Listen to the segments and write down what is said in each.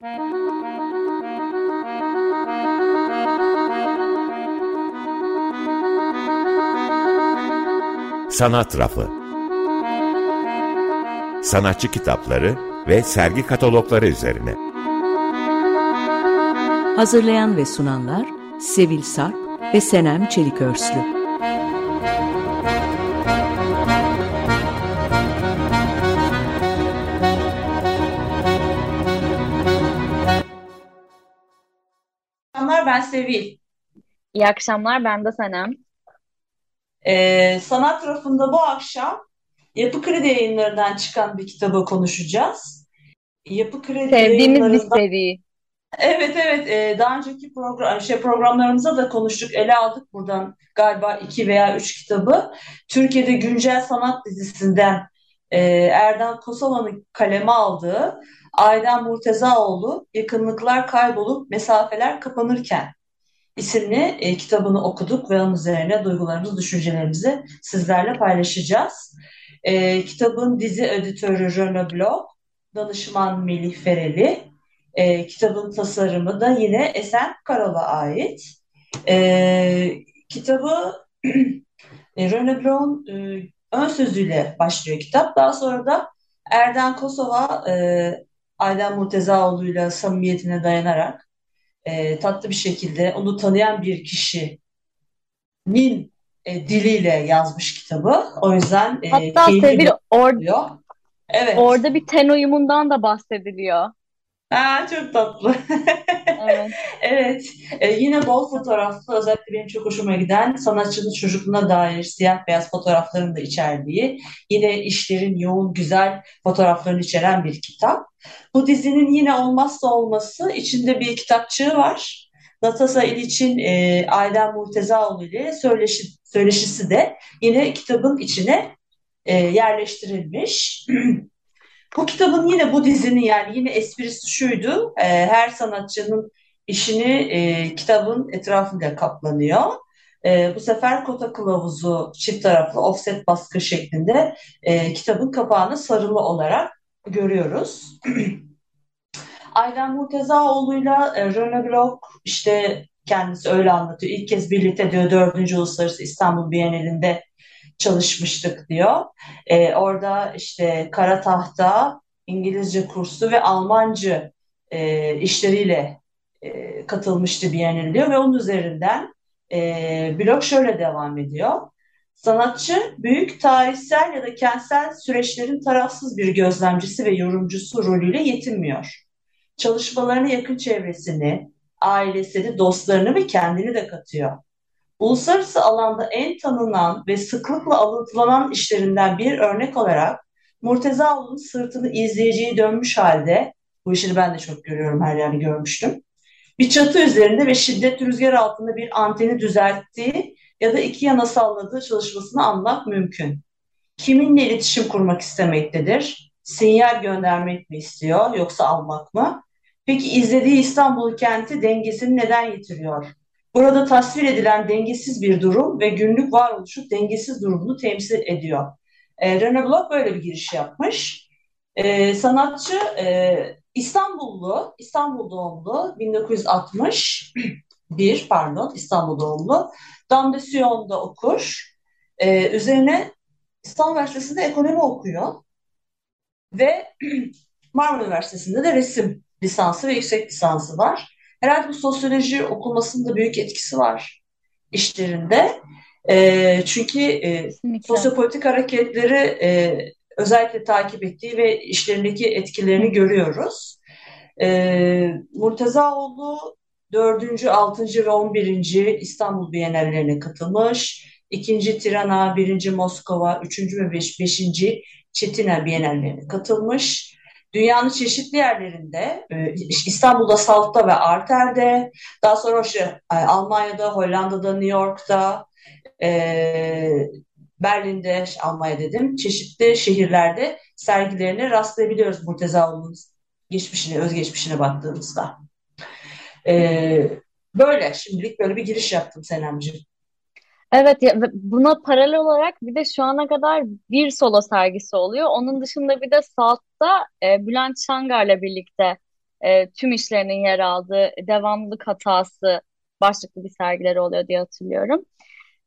Sanat Rafı Sanatçı kitapları ve sergi katalogları üzerine. Hazırlayan ve sunanlar Sevil Sarp ve Senem Çelikörslü. Sevil. İyi akşamlar ben de Senem. Ee, sanat rafında bu akşam Yapı Kredi yayınlarından çıkan bir kitabı konuşacağız. Yapı Kredi Sevdiğimiz bir yayınlarından seri. evet evet e, daha önceki program şey programlarımızda da konuştuk ele aldık buradan galiba iki veya üç kitabı. Türkiye'de güncel sanat dizisinden e, Erdem Kosalan'ın kaleme aldığı Aydan Murtezaoğlu Yakınlıklar Kaybolup Mesafeler Kapanırken isimli e, kitabını okuduk ve onun üzerine duygularımızı, düşüncelerimizi sizlerle paylaşacağız. E, kitabın dizi editörü Röne Bloch, danışman Melih Fereli, e, kitabın tasarımı da yine Esen Karal'a ait. E, kitabı e, Röne Bloch'un e, ön sözüyle başlıyor kitap. Daha sonra da Erden Kosova, e, Aydan Murtezaoğlu'yla samimiyetine dayanarak e, tatlı bir şekilde onu tanıyan bir kişinin e, diliyle yazmış kitabı. O yüzden e, Hatta Sevil bir or. Evet. orada bir ten uyumundan da bahsediliyor. Aa, çok tatlı. Evet. Evet, e, yine bol fotoğraflı, özellikle benim çok hoşuma giden sanatçının çocukluğuna dair siyah beyaz fotoğrafların da içerdiği, yine işlerin yoğun, güzel fotoğraflarını içeren bir kitap. Bu dizinin yine olmazsa olması içinde bir kitapçığı var. Natasa İliç'in e, Aydan Murtezaoğlu ile söyleşi, söyleşisi de yine kitabın içine e, yerleştirilmiş. Bu kitabın yine bu dizinin yani yine esprisi şuydu. e, her sanatçının işini e, kitabın etrafında kaplanıyor. E, bu sefer kota kılavuzu çift taraflı offset baskı şeklinde e, kitabın kapağını sarılı olarak görüyoruz. Aydan Murtezaoğlu'yla e, Röne Bloch işte kendisi öyle anlatıyor. İlk kez birlikte diyor 4. Uluslararası İstanbul Bienalinde çalışmıştık diyor. E, orada işte kara tahta, İngilizce kursu ve Almancı e, işleriyle e, katılmıştı Biennale diyor ve onun üzerinden e, blog şöyle devam ediyor. Sanatçı büyük tarihsel ya da kentsel süreçlerin tarafsız bir gözlemcisi ve yorumcusu rolüyle yetinmiyor. Çalışmalarına yakın çevresini, ailesini, dostlarını ve kendini de katıyor. Uluslararası alanda en tanınan ve sıklıkla alıntılanan işlerinden bir örnek olarak Murtezaoğlu'nun sırtını izleyiciye dönmüş halde, bu işini ben de çok görüyorum, her yerde görmüştüm. Bir çatı üzerinde ve şiddet rüzgar altında bir anteni düzelttiği ya da iki yana salladığı çalışmasını anlamak mümkün. Kiminle iletişim kurmak istemektedir? Sinyal göndermek mi istiyor yoksa almak mı? Peki izlediği İstanbul kenti dengesini neden yitiriyor? Burada tasvir edilen dengesiz bir durum ve günlük varoluşun dengesiz durumunu temsil ediyor. E, Rene Bloch böyle bir giriş yapmış. E, sanatçı e, İstanbullu, İstanbul doğumlu, 1961 pardon İstanbul doğumlu. Damdesiyon'da okur. E, üzerine İstanbul Üniversitesi'nde ekonomi okuyor. Ve Marmara Üniversitesi'nde de resim lisansı ve yüksek lisansı var. Herhalde bu sosyoloji okunmasının da büyük etkisi var işlerinde. E, çünkü e, Kesinlikle. sosyopolitik hareketleri e, özellikle takip ettiği ve işlerindeki etkilerini görüyoruz. E, Murtezaoğlu 4. 6. ve 11. İstanbul Bienallerine katılmış. 2. Tirana, 1. Moskova, 3. ve 5. 5. Çetina Bienallerine katılmış. Dünyanın çeşitli yerlerinde, e, İstanbul'da, Salt'ta ve Arter'de, daha sonra işte, e, Almanya'da, Hollanda'da, New York'ta, e, Berlin'de, Almanya dedim, çeşitli şehirlerde sergilerine rastlayabiliyoruz Murtezaoğlu'nun geçmişine, özgeçmişine baktığımızda. E, böyle, şimdilik böyle bir giriş yaptım Senemciğim. Evet ya, buna paralel olarak bir de şu ana kadar bir solo sergisi oluyor. Onun dışında bir de Salt'ta e, Bülent Şangar'la birlikte e, tüm işlerinin yer aldığı devamlılık hatası başlıklı bir sergileri oluyor diye hatırlıyorum.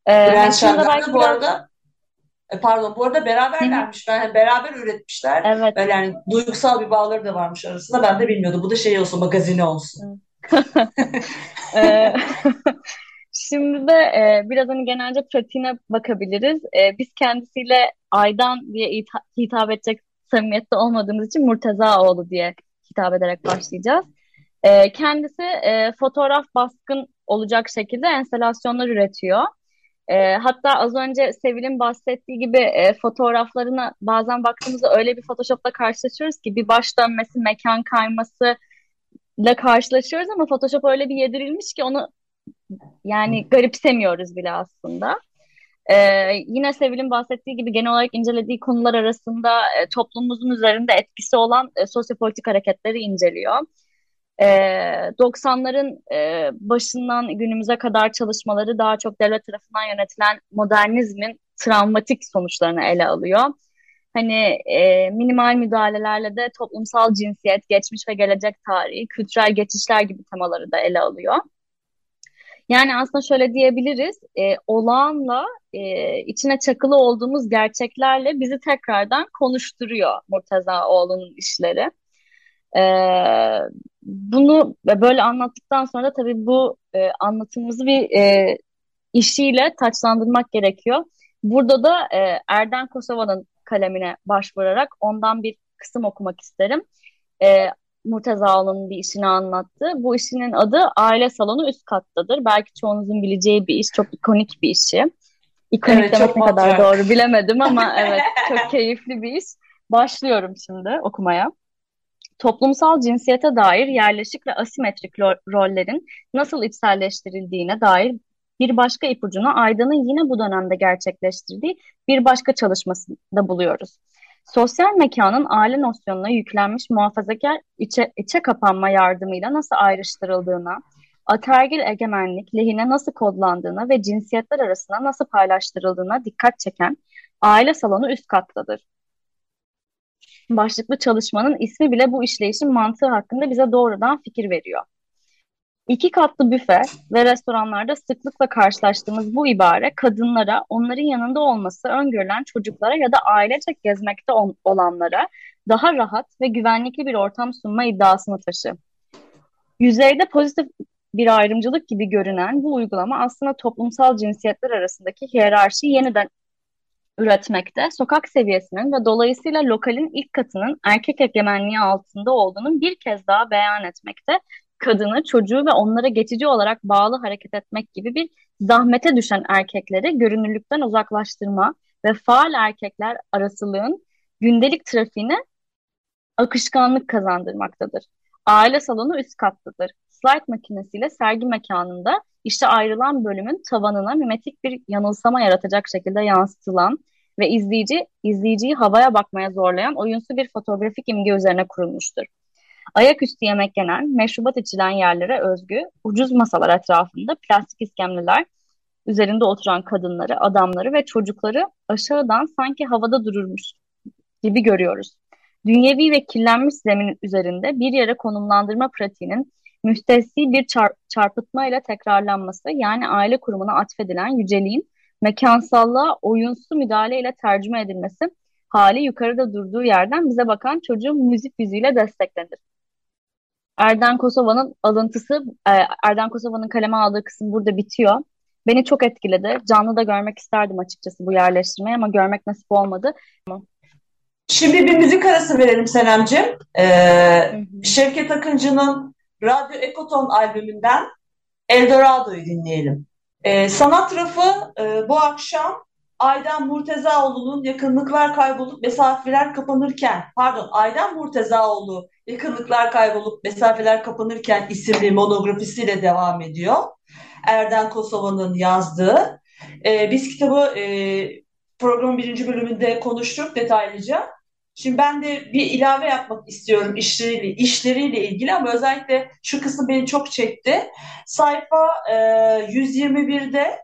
E, Bülent Şenler'de bu biraz... arada e, pardon bu arada beraberlermiş. Yani beraber üretmişler. Evet. Böyle yani duygusal bir bağları da varmış arasında. Ben de bilmiyordum. Bu da şey olsun, magazini olsun. E, şimdi de e, biraz hani genelce pratiğine bakabiliriz. E, biz kendisiyle Aydan diye hitap edecek samimiyette olmadığımız için Murtezaoğlu diye hitap ederek başlayacağız. E, kendisi e, fotoğraf baskın olacak şekilde enstalasyonlar üretiyor. E, hatta az önce Sevil'in bahsettiği gibi e, fotoğraflarına bazen baktığımızda öyle bir Photoshop'la karşılaşıyoruz ki bir baş dönmesi, mekan kayması ile karşılaşıyoruz ama Photoshop öyle bir yedirilmiş ki onu yani garipsemiyoruz bile aslında. Ee, yine Sevil'in bahsettiği gibi genel olarak incelediği konular arasında e, toplumumuzun üzerinde etkisi olan e, sosyopolitik hareketleri inceliyor. E, 90'ların e, başından günümüze kadar çalışmaları daha çok devlet tarafından yönetilen modernizmin travmatik sonuçlarını ele alıyor. Hani e, minimal müdahalelerle de toplumsal cinsiyet, geçmiş ve gelecek tarihi, kültürel geçişler gibi temaları da ele alıyor. Yani aslında şöyle diyebiliriz, e, olağanla e, içine çakılı olduğumuz gerçeklerle bizi tekrardan konuşturuyor Murtaza Oğlu'nun işleri. E, bunu böyle anlattıktan sonra da tabii bu e, anlatımımızı bir e, işiyle taçlandırmak gerekiyor. Burada da e, Erden Kosova'nın kalemine başvurarak ondan bir kısım okumak isterim. E, Murtazaoğlu'nun bir işini anlattı. Bu işinin adı Aile Salonu Üst Kattadır. Belki çoğunuzun bileceği bir iş, çok ikonik bir işi. İkonik evet, demek ne kadar doğru bilemedim ama evet çok keyifli bir iş. Başlıyorum şimdi okumaya. Toplumsal cinsiyete dair yerleşik ve asimetrik rollerin nasıl içselleştirildiğine dair bir başka ipucunu Aydın'ın yine bu dönemde gerçekleştirdiği bir başka çalışmasında buluyoruz. Sosyal mekanın aile nosyonuna yüklenmiş muhafazakar içe, içe kapanma yardımıyla nasıl ayrıştırıldığına, ataergil egemenlik lehine nasıl kodlandığına ve cinsiyetler arasında nasıl paylaştırıldığına dikkat çeken aile salonu üst kattadır. Başlıklı çalışmanın ismi bile bu işleyişin mantığı hakkında bize doğrudan fikir veriyor. İki katlı büfe ve restoranlarda sıklıkla karşılaştığımız bu ibare kadınlara, onların yanında olması öngörülen çocuklara ya da ailecek gezmekte olanlara daha rahat ve güvenlikli bir ortam sunma iddiasını taşı. Yüzeyde pozitif bir ayrımcılık gibi görünen bu uygulama aslında toplumsal cinsiyetler arasındaki hiyerarşiyi yeniden üretmekte, sokak seviyesinin ve dolayısıyla lokalin ilk katının erkek egemenliği altında olduğunu bir kez daha beyan etmekte kadını, çocuğu ve onlara geçici olarak bağlı hareket etmek gibi bir zahmete düşen erkekleri görünürlükten uzaklaştırma ve faal erkekler arasılığın gündelik trafiğine akışkanlık kazandırmaktadır. Aile salonu üst kattadır. Slide makinesiyle sergi mekanında işte ayrılan bölümün tavanına mimetik bir yanılsama yaratacak şekilde yansıtılan ve izleyici izleyiciyi havaya bakmaya zorlayan oyunsu bir fotoğrafik imge üzerine kurulmuştur. Ayaküstü yemek yenen, meşrubat içilen yerlere özgü ucuz masalar etrafında plastik iskemleler üzerinde oturan kadınları, adamları ve çocukları aşağıdan sanki havada dururmuş gibi görüyoruz. Dünyevi ve kirlenmiş zemin üzerinde bir yere konumlandırma pratiğinin müstesni bir çar çarpıtma ile tekrarlanması yani aile kurumuna atfedilen yüceliğin mekansallığa oyunsu müdahale ile tercüme edilmesi hali yukarıda durduğu yerden bize bakan çocuğun müzik yüzüyle desteklenir. Erden Kosova'nın alıntısı, e, Erden Kosova'nın kaleme aldığı kısım burada bitiyor. Beni çok etkiledi. Canlı da görmek isterdim açıkçası bu yerleştirmeyi ama görmek nasip olmadı. Şimdi bir müzik arası verelim Senemciğim. Ee, Şevket Akıncı'nın Radyo Ekoton albümünden Eldorado'yu dinleyelim. Ee, sanat rafı e, bu akşam Aydan Murtezaoğlu'nun yakınlıklar kaybolup mesafeler kapanırken, pardon Aydan Murtezaoğlu yakınlıklar kaybolup mesafeler kapanırken isimli monografisiyle devam ediyor. Erden Kosova'nın yazdığı. Ee, biz kitabı e, programın birinci bölümünde konuştuk detaylıca. Şimdi ben de bir ilave yapmak istiyorum işleriyle, işleriyle ilgili ama özellikle şu kısım beni çok çekti. Sayfa e, 121'de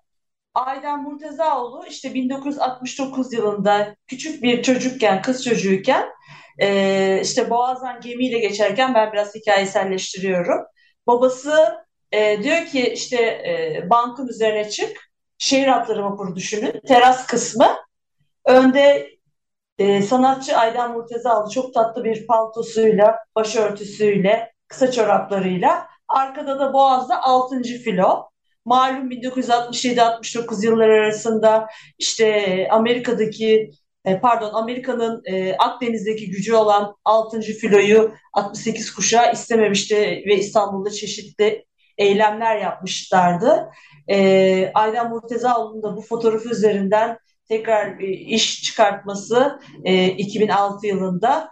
Aydan Murtezaoğlu işte 1969 yılında küçük bir çocukken, kız çocuğuyken e, işte Boğaz'dan gemiyle geçerken ben biraz hikayeselleştiriyorum. Babası e, diyor ki işte e, bankın üzerine çık. Şehir hatları vapuru düşünün. Teras kısmı. Önde e, sanatçı Aydan Murtezaoğlu çok tatlı bir paltosuyla, başörtüsüyle, kısa çoraplarıyla. Arkada da Boğaz'da 6. filo. Malum 1967-69 yılları arasında işte Amerika'daki e, pardon Amerika'nın e, Akdeniz'deki gücü olan 6. filoyu 68 kuşağı istememişti ve İstanbul'da çeşitli eylemler yapmışlardı. E, Aydan Murtezaoğlu'nun da bu fotoğrafı üzerinden tekrar iş çıkartması 2006 yılında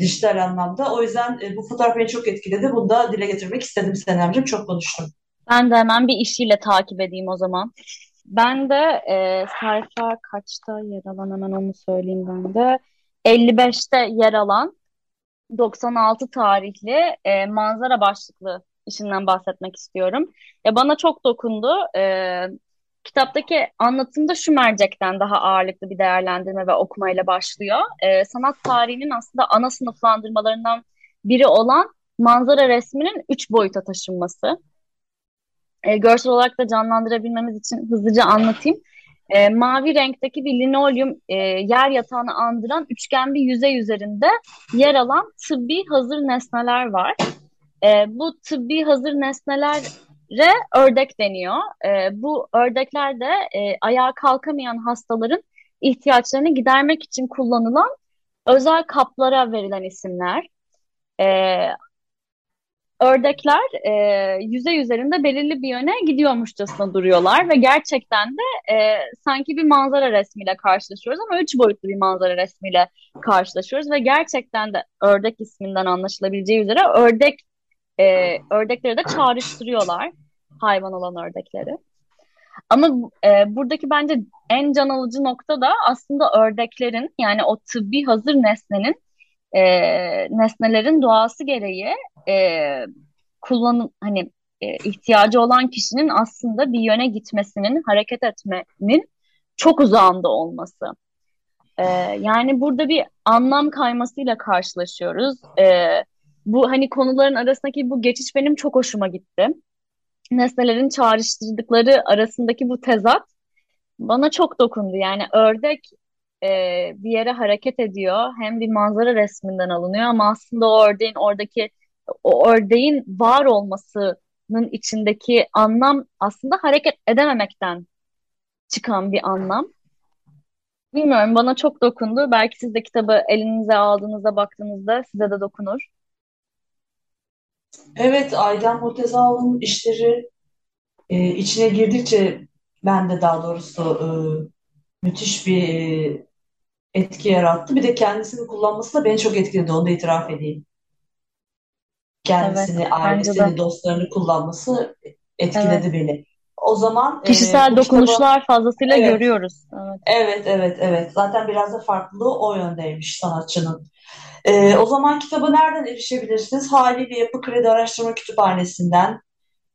dijital anlamda. O yüzden bu fotoğraf beni çok etkiledi. Bunu da dile getirmek istedim Senemciğim. Çok konuştum. Ben de hemen bir işiyle takip edeyim o zaman. Ben de e, sayfa kaçta yer alan hemen onu söyleyeyim ben de. 55'te yer alan 96 tarihli e, manzara başlıklı işinden bahsetmek istiyorum. Ya bana çok dokundu. E, kitaptaki anlatımda şu mercekten daha ağırlıklı bir değerlendirme ve okumayla başlıyor. E, sanat tarihinin aslında ana sınıflandırmalarından biri olan manzara resminin üç boyuta taşınması e, görsel olarak da canlandırabilmemiz için hızlıca anlatayım. E, mavi renkteki bir linoleum e, yer yatağını andıran üçgen bir yüzey üzerinde yer alan tıbbi hazır nesneler var. E, bu tıbbi hazır nesnelere ördek deniyor. E, bu ördekler de e, ayağa kalkamayan hastaların ihtiyaçlarını gidermek için kullanılan özel kaplara verilen isimler. E, ördekler e, yüzey üzerinde belirli bir yöne gidiyormuşçasına duruyorlar ve gerçekten de e, sanki bir manzara resmiyle karşılaşıyoruz ama üç boyutlu bir manzara resmiyle karşılaşıyoruz ve gerçekten de ördek isminden anlaşılabileceği üzere ördek e, ördekleri de çağrıştırıyorlar hayvan olan ördekleri. Ama e, buradaki bence en can alıcı nokta da aslında ördeklerin yani o tıbbi hazır nesnenin e, nesnelerin doğası gereği e, kullanım hani e, ihtiyacı olan kişinin aslında bir yöne gitmesinin, hareket etmenin çok uzağında olması. E, yani burada bir anlam kaymasıyla karşılaşıyoruz. E, bu hani konuların arasındaki bu geçiş benim çok hoşuma gitti. Nesnelerin çağrıştırdıkları arasındaki bu tezat bana çok dokundu. Yani ördek e, bir yere hareket ediyor. Hem bir manzara resminden alınıyor ama aslında o ördeğin oradaki o ördeğin var olmasının içindeki anlam aslında hareket edememekten çıkan bir anlam. Bilmiyorum bana çok dokundu. Belki siz de kitabı elinize aldığınızda baktığınızda size de dokunur. Evet, Aydan Murtezaoğlu'nun işleri e, içine girdikçe ben de daha doğrusu e, müthiş bir e, etki yarattı. Bir de kendisini kullanması da beni çok etkiledi. Onu da itiraf edeyim. Kendisini, Evet, ailesini, dostlarını kullanması Evet. etkiledi beni. O zaman e, Kişisel kitabı dokunuşlar fazlasıyla evet, görüyoruz. Evet. evet, evet, evet. Zaten biraz da farklılığı o yöndeymiş sanatçının. E, o zaman kitabı nereden erişebilirsiniz? Haliyle Yapı Kredi Araştırma Kütüphanesi'nden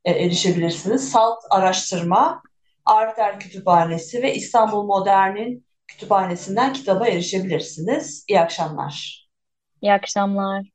e, erişebilirsiniz. Salt Araştırma, Arter Kütüphanesi ve İstanbul Modern'in kütüphanesinden kitaba erişebilirsiniz. İyi akşamlar. İyi akşamlar.